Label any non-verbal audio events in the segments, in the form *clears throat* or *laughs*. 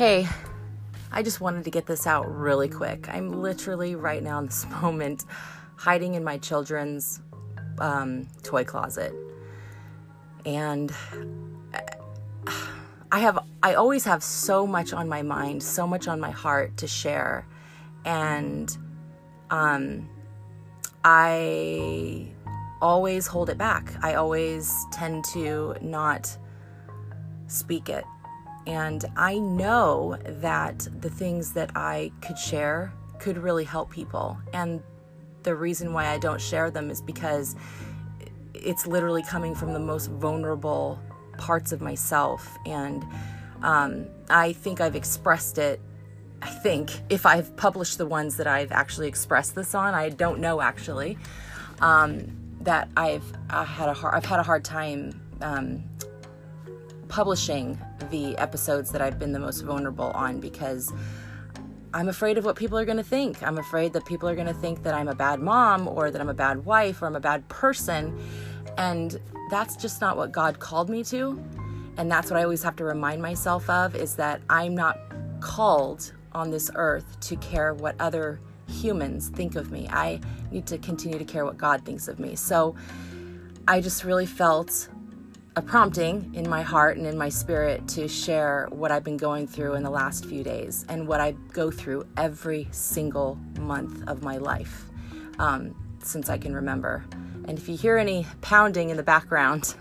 Hey, I just wanted to get this out really quick. I'm literally right now in this *laughs* moment hiding in my children's um, toy closet. And I have I always have so much on my mind, so much on my heart to share. And um I always hold it back. I always tend to not speak it. And I know that the things that I could share could really help people. And the reason why I don't share them is because it's literally coming from the most vulnerable parts of myself. And um, I think I've expressed it. I think if I've published the ones that I've actually expressed this on, I don't know actually. Um, that I've I had a hard, I've had a hard time um, publishing the episodes that I've been the most vulnerable on because I'm afraid of what people are going to think. I'm afraid that people are going to think that I'm a bad mom or that I'm a bad wife or I'm a bad person. And that's just not what God called me to. And that's what I always have to remind myself of is that I'm not called on this earth to care what other humans think of me. I need to continue to care what God thinks of me. So I just really felt a prompting in my heart and in my spirit to share what I've been going through in the last few days and what I go through every single month of my life um, since I can remember. And if you hear any pounding in the background,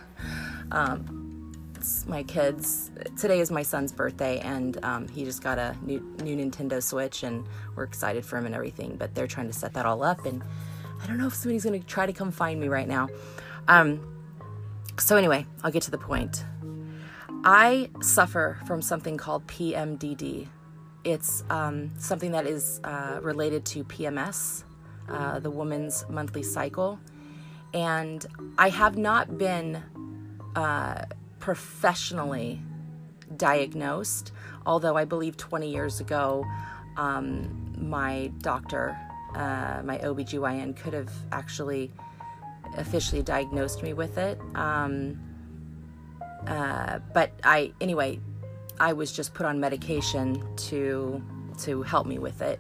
um, my kids. Today is my son's birthday, and um, he just got a new, new Nintendo Switch, and we're excited for him and everything. But they're trying to set that all up, and I don't know if somebody's going to try to come find me right now. Um, so, anyway, I'll get to the point. I suffer from something called PMDD. It's um, something that is uh, related to PMS, uh, the woman's monthly cycle. And I have not been uh, professionally diagnosed, although I believe 20 years ago, um, my doctor, uh, my OBGYN, could have actually officially diagnosed me with it. Um, uh, but I, anyway, I was just put on medication to to help me with it.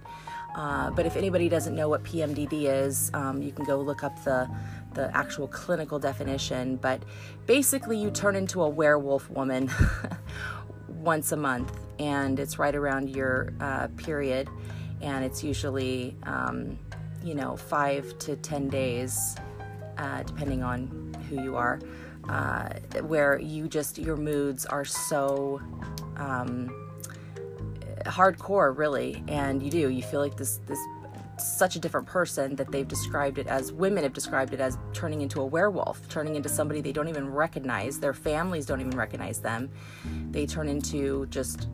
Uh, but if anybody doesn't know what PMDD is, um, you can go look up the the actual clinical definition. But basically, you turn into a werewolf woman *laughs* once a month, and it's right around your uh, period, and it's usually um, you know five to ten days uh, depending on who you are, uh, where you just, your moods are so um, hardcore, really. And you do, you feel like this, this, such a different person that they've described it as women have described it as turning into a werewolf turning into somebody they don't even recognize their families don't even recognize them they turn into just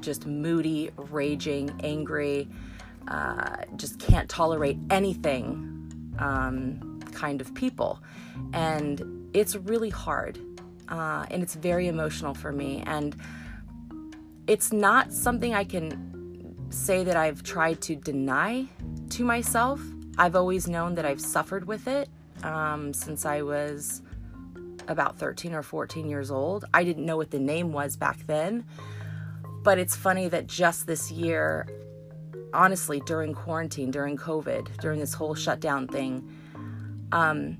just moody raging angry uh, just can't tolerate anything um, kind of people. And it's really hard. Uh, and it's very emotional for me. And it's not something I can say that I've tried to deny to myself. I've always known that I've suffered with it um, since I was about 13 or 14 years old. I didn't know what the name was back then. But it's funny that just this year, honestly, during quarantine, during COVID, during this whole shutdown thing, um,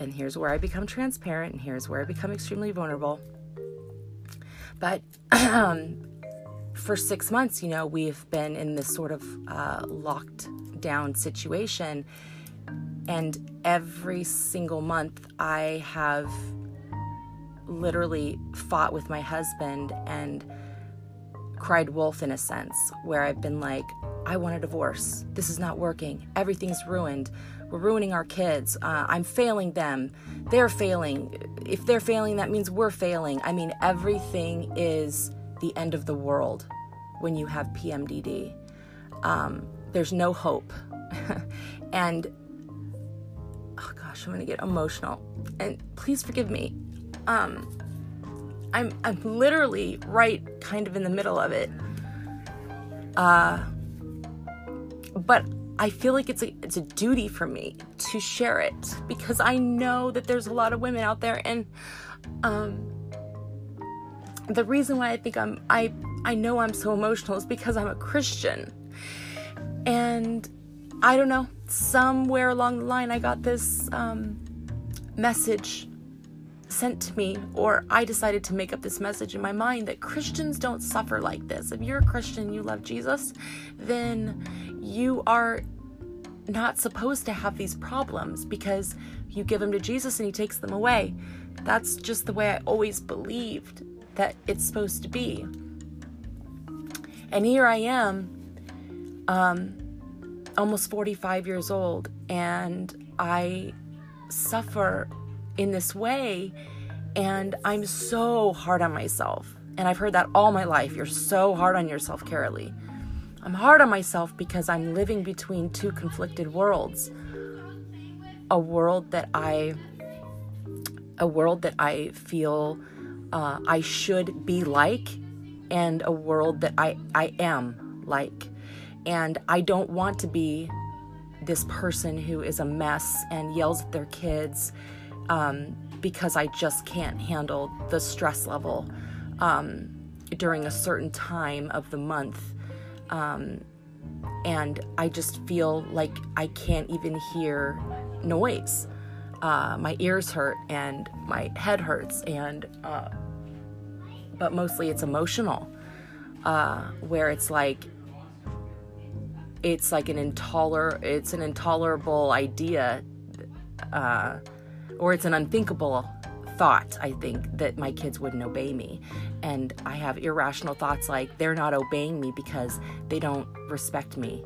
and here's where I become transparent, and here's where I become extremely vulnerable. But *clears throat* um, for six months, you know, we've been in this sort of uh, locked down situation. And every single month, I have literally fought with my husband and cried wolf in a sense, where I've been like, I want a divorce. This is not working. Everything's ruined. We're ruining our kids. Uh, I'm failing them. They're failing. If they're failing, that means we're failing. I mean, everything is the end of the world when you have PMDD. Um, there's no hope. *laughs* and, oh gosh, I'm to get emotional. And please forgive me. Um, I'm, I'm literally right kind of in the middle of it. Uh, but I feel like it's a it's a duty for me to share it because I know that there's a lot of women out there and um the reason why I think I'm I I know I'm so emotional is because I'm a Christian. And I don't know, somewhere along the line I got this um, message sent to me, or I decided to make up this message in my mind that Christians don't suffer like this. If you're a Christian, you love Jesus, then you are not supposed to have these problems because you give them to Jesus and he takes them away. That's just the way I always believed that it's supposed to be. And here I am, um, almost 45 years old, and I suffer in this way, and I'm so hard on myself. And I've heard that all my life. You're so hard on yourself, Carolee. I'm hard on myself because I'm living between two conflicted worlds. A world that I a world that I feel uh, I should be like, and a world that I, I am like. And I don't want to be this person who is a mess and yells at their kids um, because I just can't handle the stress level um, during a certain time of the month. Um, and I just feel like I can't even hear noise. Uh, my ears hurt and my head hurts, and uh, but mostly it's emotional, uh, where it's like it's like an intoler it's an intolerable idea, uh, or it's an unthinkable thought. I think that my kids wouldn't obey me, and I have irrational thoughts like they're not obeying me because they don't respect me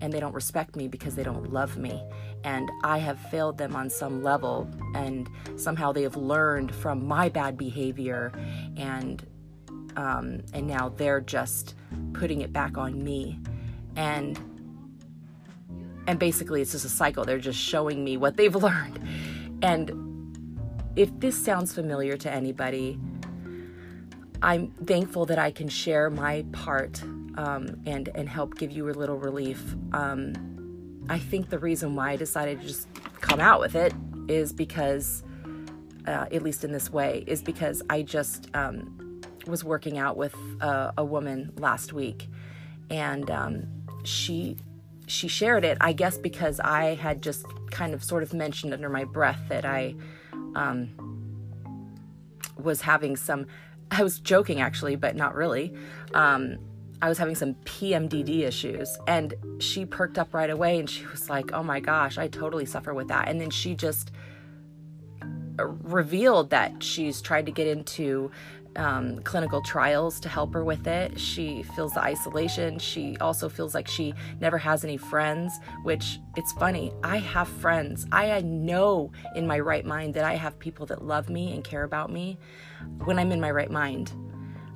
and they don't respect me because they don't love me. And I have failed them on some level, and somehow they have learned from my bad behavior, and um, and now they're just putting it back on me, and and basically it's just a cycle. They're just showing me what they've *laughs* learned, and if this sounds familiar to anybody, I'm thankful that I can share my part um, and and help give you a little relief. Um, I think the reason why I decided to just come out with it is because, uh, at least in this way, is because I just um, was working out with a, a, woman last week, and um, she she shared it. I guess because I had just kind of sort of mentioned under my breath that I um, was having some. *laughs* I was joking actually, but not really. Um, I was having some PMDD issues. And she perked up right away and she was like, oh my gosh, I totally suffer with that. And then she just revealed that she's tried to get into um, clinical trials to help her with it. She feels the isolation. She also feels like she never has any friends, which it's funny. I have friends. I know in my right mind that I have people that love me and care about me when I'm in my right mind.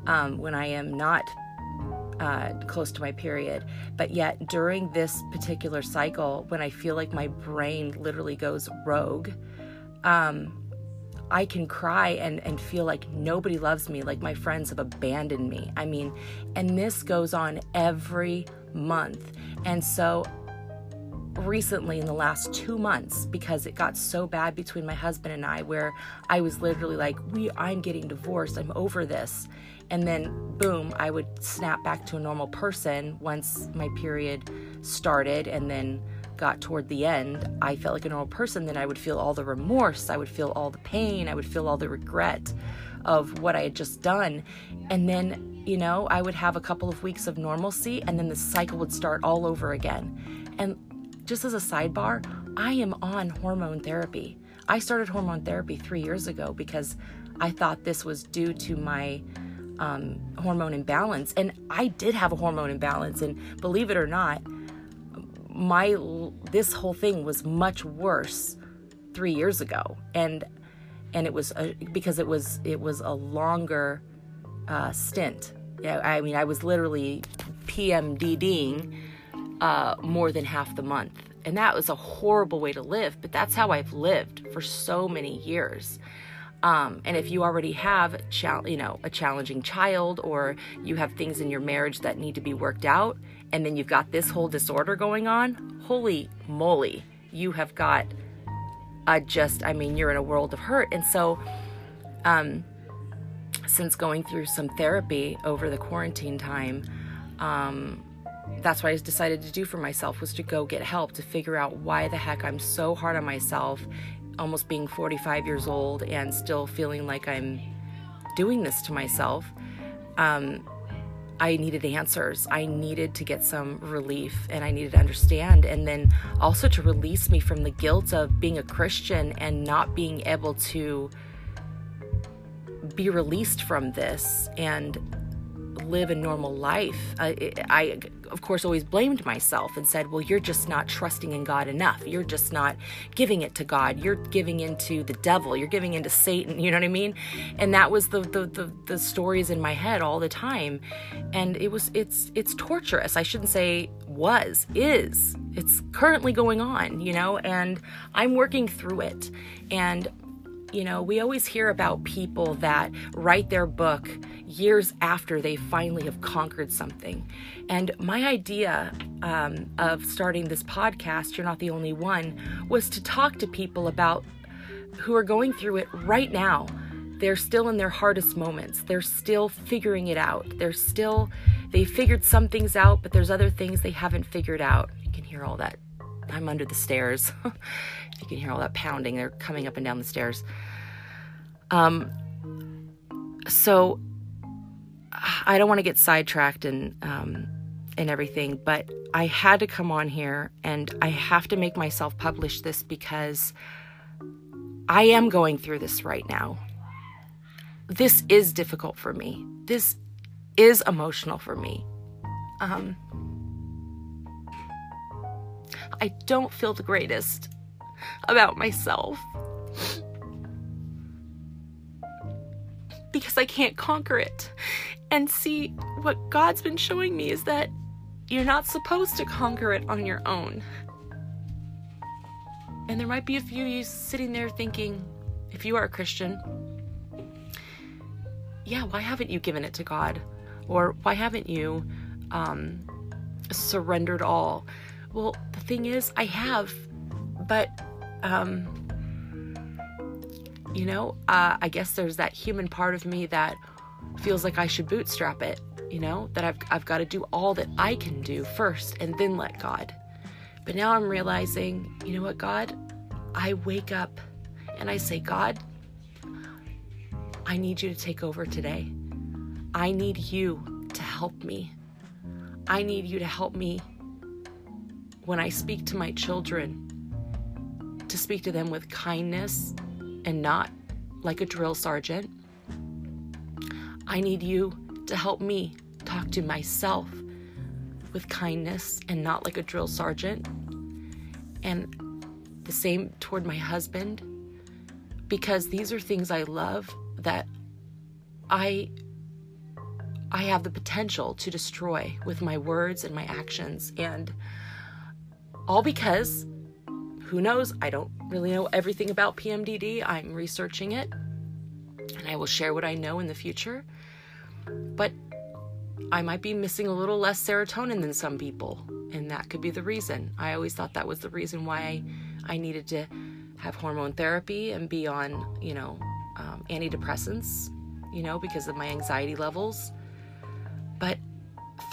Um, when I am not uh, close to my period. But yet, during this particular cycle, when I feel like my brain literally goes rogue, um, I can cry and, and feel like nobody loves me, like my friends have abandoned me. I mean, and this goes on every month. And so recently in the last two months because it got so bad between my husband and I where I was literally like, we I'm getting divorced. I'm over this. And then boom, I would snap back to a normal person once my period started and then got toward the end, I felt like a normal person, then I would feel all the remorse, I would feel all the pain, I would feel all the regret of what I had just done. And then, you know, I would have a couple of weeks of normalcy and then the cycle would start all over again. And just as a sidebar, I am on hormone therapy. I started hormone therapy three years ago because I thought this was due to my um, hormone imbalance. And I did have a hormone imbalance. And believe it or not, my this whole thing was much worse three years ago. And and it was a, because it was it was a longer uh, stint. Yeah I mean, I was literally PMDDing uh, more than half the month. And that was a horrible way to live, but that's how I've lived for so many years. Um, and if you already have, you know, a challenging child, or you have things in your marriage that need to be worked out, and then you've got this whole disorder going on, holy moly, you have got a just, I mean, you're in a world of hurt. And so, um, since going through some therapy over the quarantine time, um, that's what I decided to do for myself was to go get help to figure out why the heck I'm so hard on myself, almost being 45 years old and still feeling like I'm doing this to myself. Um, I needed answers. I needed to get some relief and I needed to understand. And then also to release me from the guilt of being a Christian and not being able to be released from this and live a normal life. I, I, of course, always blamed myself and said, Well, you're just not trusting in God enough. You're just not giving it to God. You're giving into the devil. You're giving into Satan. *laughs* You know what I mean? And that was the, the, the, the stories in my head all the time. And it was, it's, it's torturous. I shouldn't say was, is. It's currently going on, you know, and I'm working through it. And you know, we always hear about people that write their book years after they finally have conquered something. And my idea um, of starting this podcast, You're Not the Only One, was to talk to people about who are going through it right now. They're still in their hardest moments. They're still figuring it out. They're still, they figured some things out, but there's other things they haven't figured out. You can hear all that. I'm under the stairs. *laughs* you can hear all that pounding. They're coming up and down the stairs. Um, so I don't want to get sidetracked and um, and everything, but I had to come on here and I have to make myself publish this because I am going through this right now. This is difficult for me. This is emotional for me. Um, I don't feel the greatest about myself. because I can't conquer it. And see, what God's been showing me is that you're not supposed to conquer it on your own. And there might be a few of you sitting there thinking, if you are a Christian, yeah, why haven't you given it to God? Or why haven't you um, surrendered all? Well, the thing is, I have, but um, you know, uh, I guess there's that human part of me that feels like I should bootstrap it, you know, that I've, I've got to do all that I can do first and then let God. But now I'm realizing, you know what, God, I wake up and I say, God, I need you to take over today. I need you to help me. I need you to help me when I speak to my children, to speak to them with kindness and not like a drill sergeant. I need you to help me talk to myself with kindness and not like a drill sergeant. And the same toward my husband because these are things I love that I I have the potential to destroy with my words and my actions and all because who knows? I don't really know everything about PMDD. I'm researching it and I will share what I know in the future. But I might be missing a little less serotonin than some people, and that could be the reason. I always thought that was the reason why I, needed to have hormone therapy and be on, you know, um, antidepressants, you know, because of my anxiety levels. But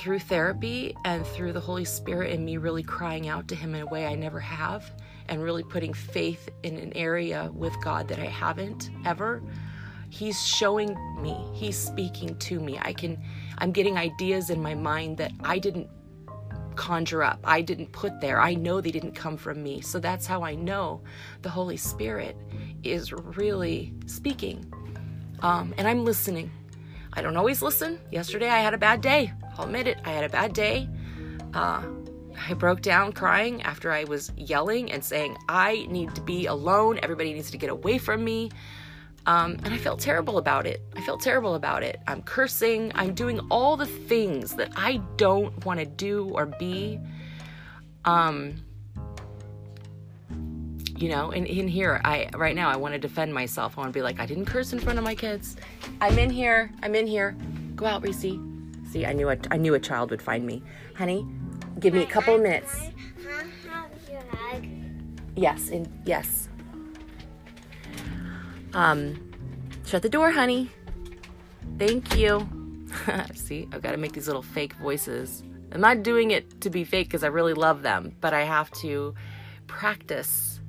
through therapy and through the Holy Spirit and me really crying out to Him in a way I never have, and really putting faith in an area with God that I haven't ever, He's showing me, He's speaking to me. I can, I'm getting ideas in my mind that I didn't conjure up, I didn't put there. I know they didn't come from me. So that's how I know the Holy Spirit is really speaking. Um, and I'm listening. I don't always listen. Yesterday I had a bad day. I'll admit it. I had a bad day. Uh, I broke down crying after I was yelling and saying, I need to be alone. Everybody needs to get away from me. Um, and I felt terrible about it. I felt terrible about it. I'm cursing. I'm doing all the things that I don't want to do or be. Um, you know, and in here, I right now I want to defend myself. I want to be like, I didn't curse in front of my kids. I'm in here. I'm in here. Go out, Reese. See, I knew a, I knew a child would find me, honey. Give me a couple of minutes. Yes, and yes. Um, shut the door, honey. Thank you. *laughs* See, I've got to make these little fake voices. I'm not doing it to be fake because I really love them, but I have to practice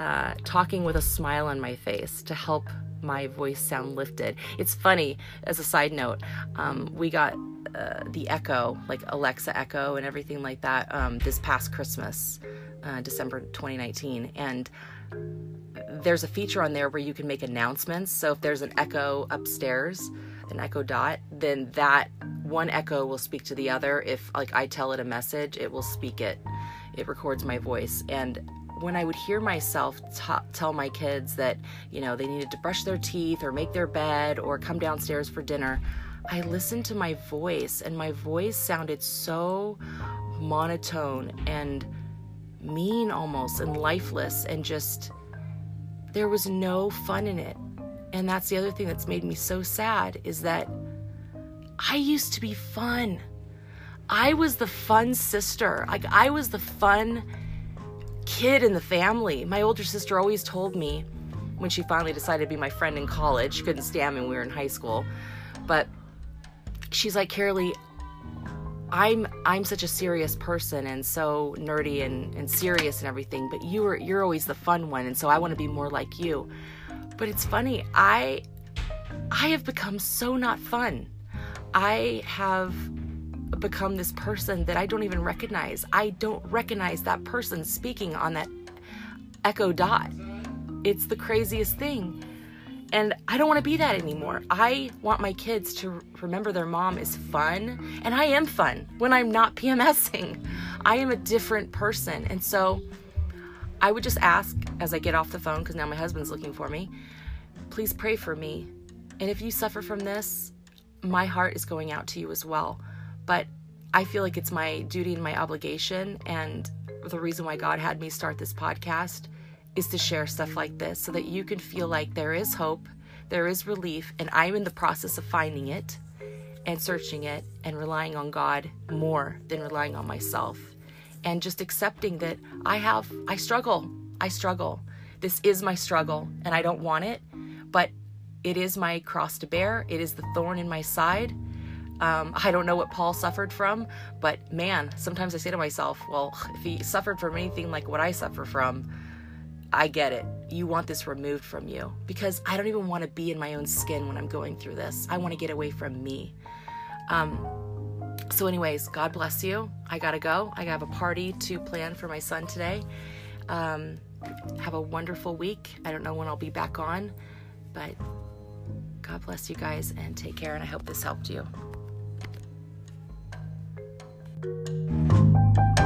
uh, talking with a smile on my face to help my voice sound lifted. It's funny, as a side note, um, we got uh, the Echo, like Alexa Echo and everything like that, um, this past Christmas, uh, December 2019. And there's a feature on there where you can make announcements. So if there's an Echo upstairs, an Echo Dot, then that one Echo will speak to the other. If like I tell it a message, it will speak it. It records my voice. And when I would hear myself t- tell my kids that, you know, they needed to brush their teeth or make their bed or come downstairs for dinner, I listened to my voice and my voice sounded so monotone and mean almost and lifeless and just there was no fun in it. And that's the other thing that's made me so sad is that I used to be fun. I was the fun sister. Like I was the fun kid in the family. My older sister always told me when she finally decided to be my friend in college, she couldn't stand me when we were in high school, but she's like, Carolee, I'm I'm such a serious person and so nerdy and, and serious and everything, but you are you're always the fun one, and so I want to be more like you. But it's funny, I I have become so not fun. I have become this person that I don't even recognize. I don't recognize that person speaking on that echo dot. It's the craziest thing. And I don't want to be that anymore. I want my kids to remember their mom is fun. And I am fun when I'm not PMSing. I am a different person. And so I would just ask as I get off the phone, because now my husband's looking for me, please pray for me. And if you suffer from this, my heart is going out to you as well. But I feel like it's my duty and my obligation. And the reason why God had me start this podcast is to share stuff like this so that you can feel like there is hope, there is relief, and I'm in the process of finding it and searching it and relying on God more than relying on myself. And just accepting that I have, I struggle. I struggle. This is my struggle and I don't want it, but it is my cross to bear. It is the thorn in my side. Um, I don't know what Paul suffered from, but man, sometimes I say to myself, well, if he suffered from anything like what I suffer from, I get it. You want this removed from you because I don't even want to be in my own skin when I'm going through this. I want to get away from me. Um, so, anyways, God bless you. I gotta go. I have a party to plan for my son today. Um, have a wonderful week. I don't know when I'll be back on, but God bless you guys and take care. And I hope this helped you. you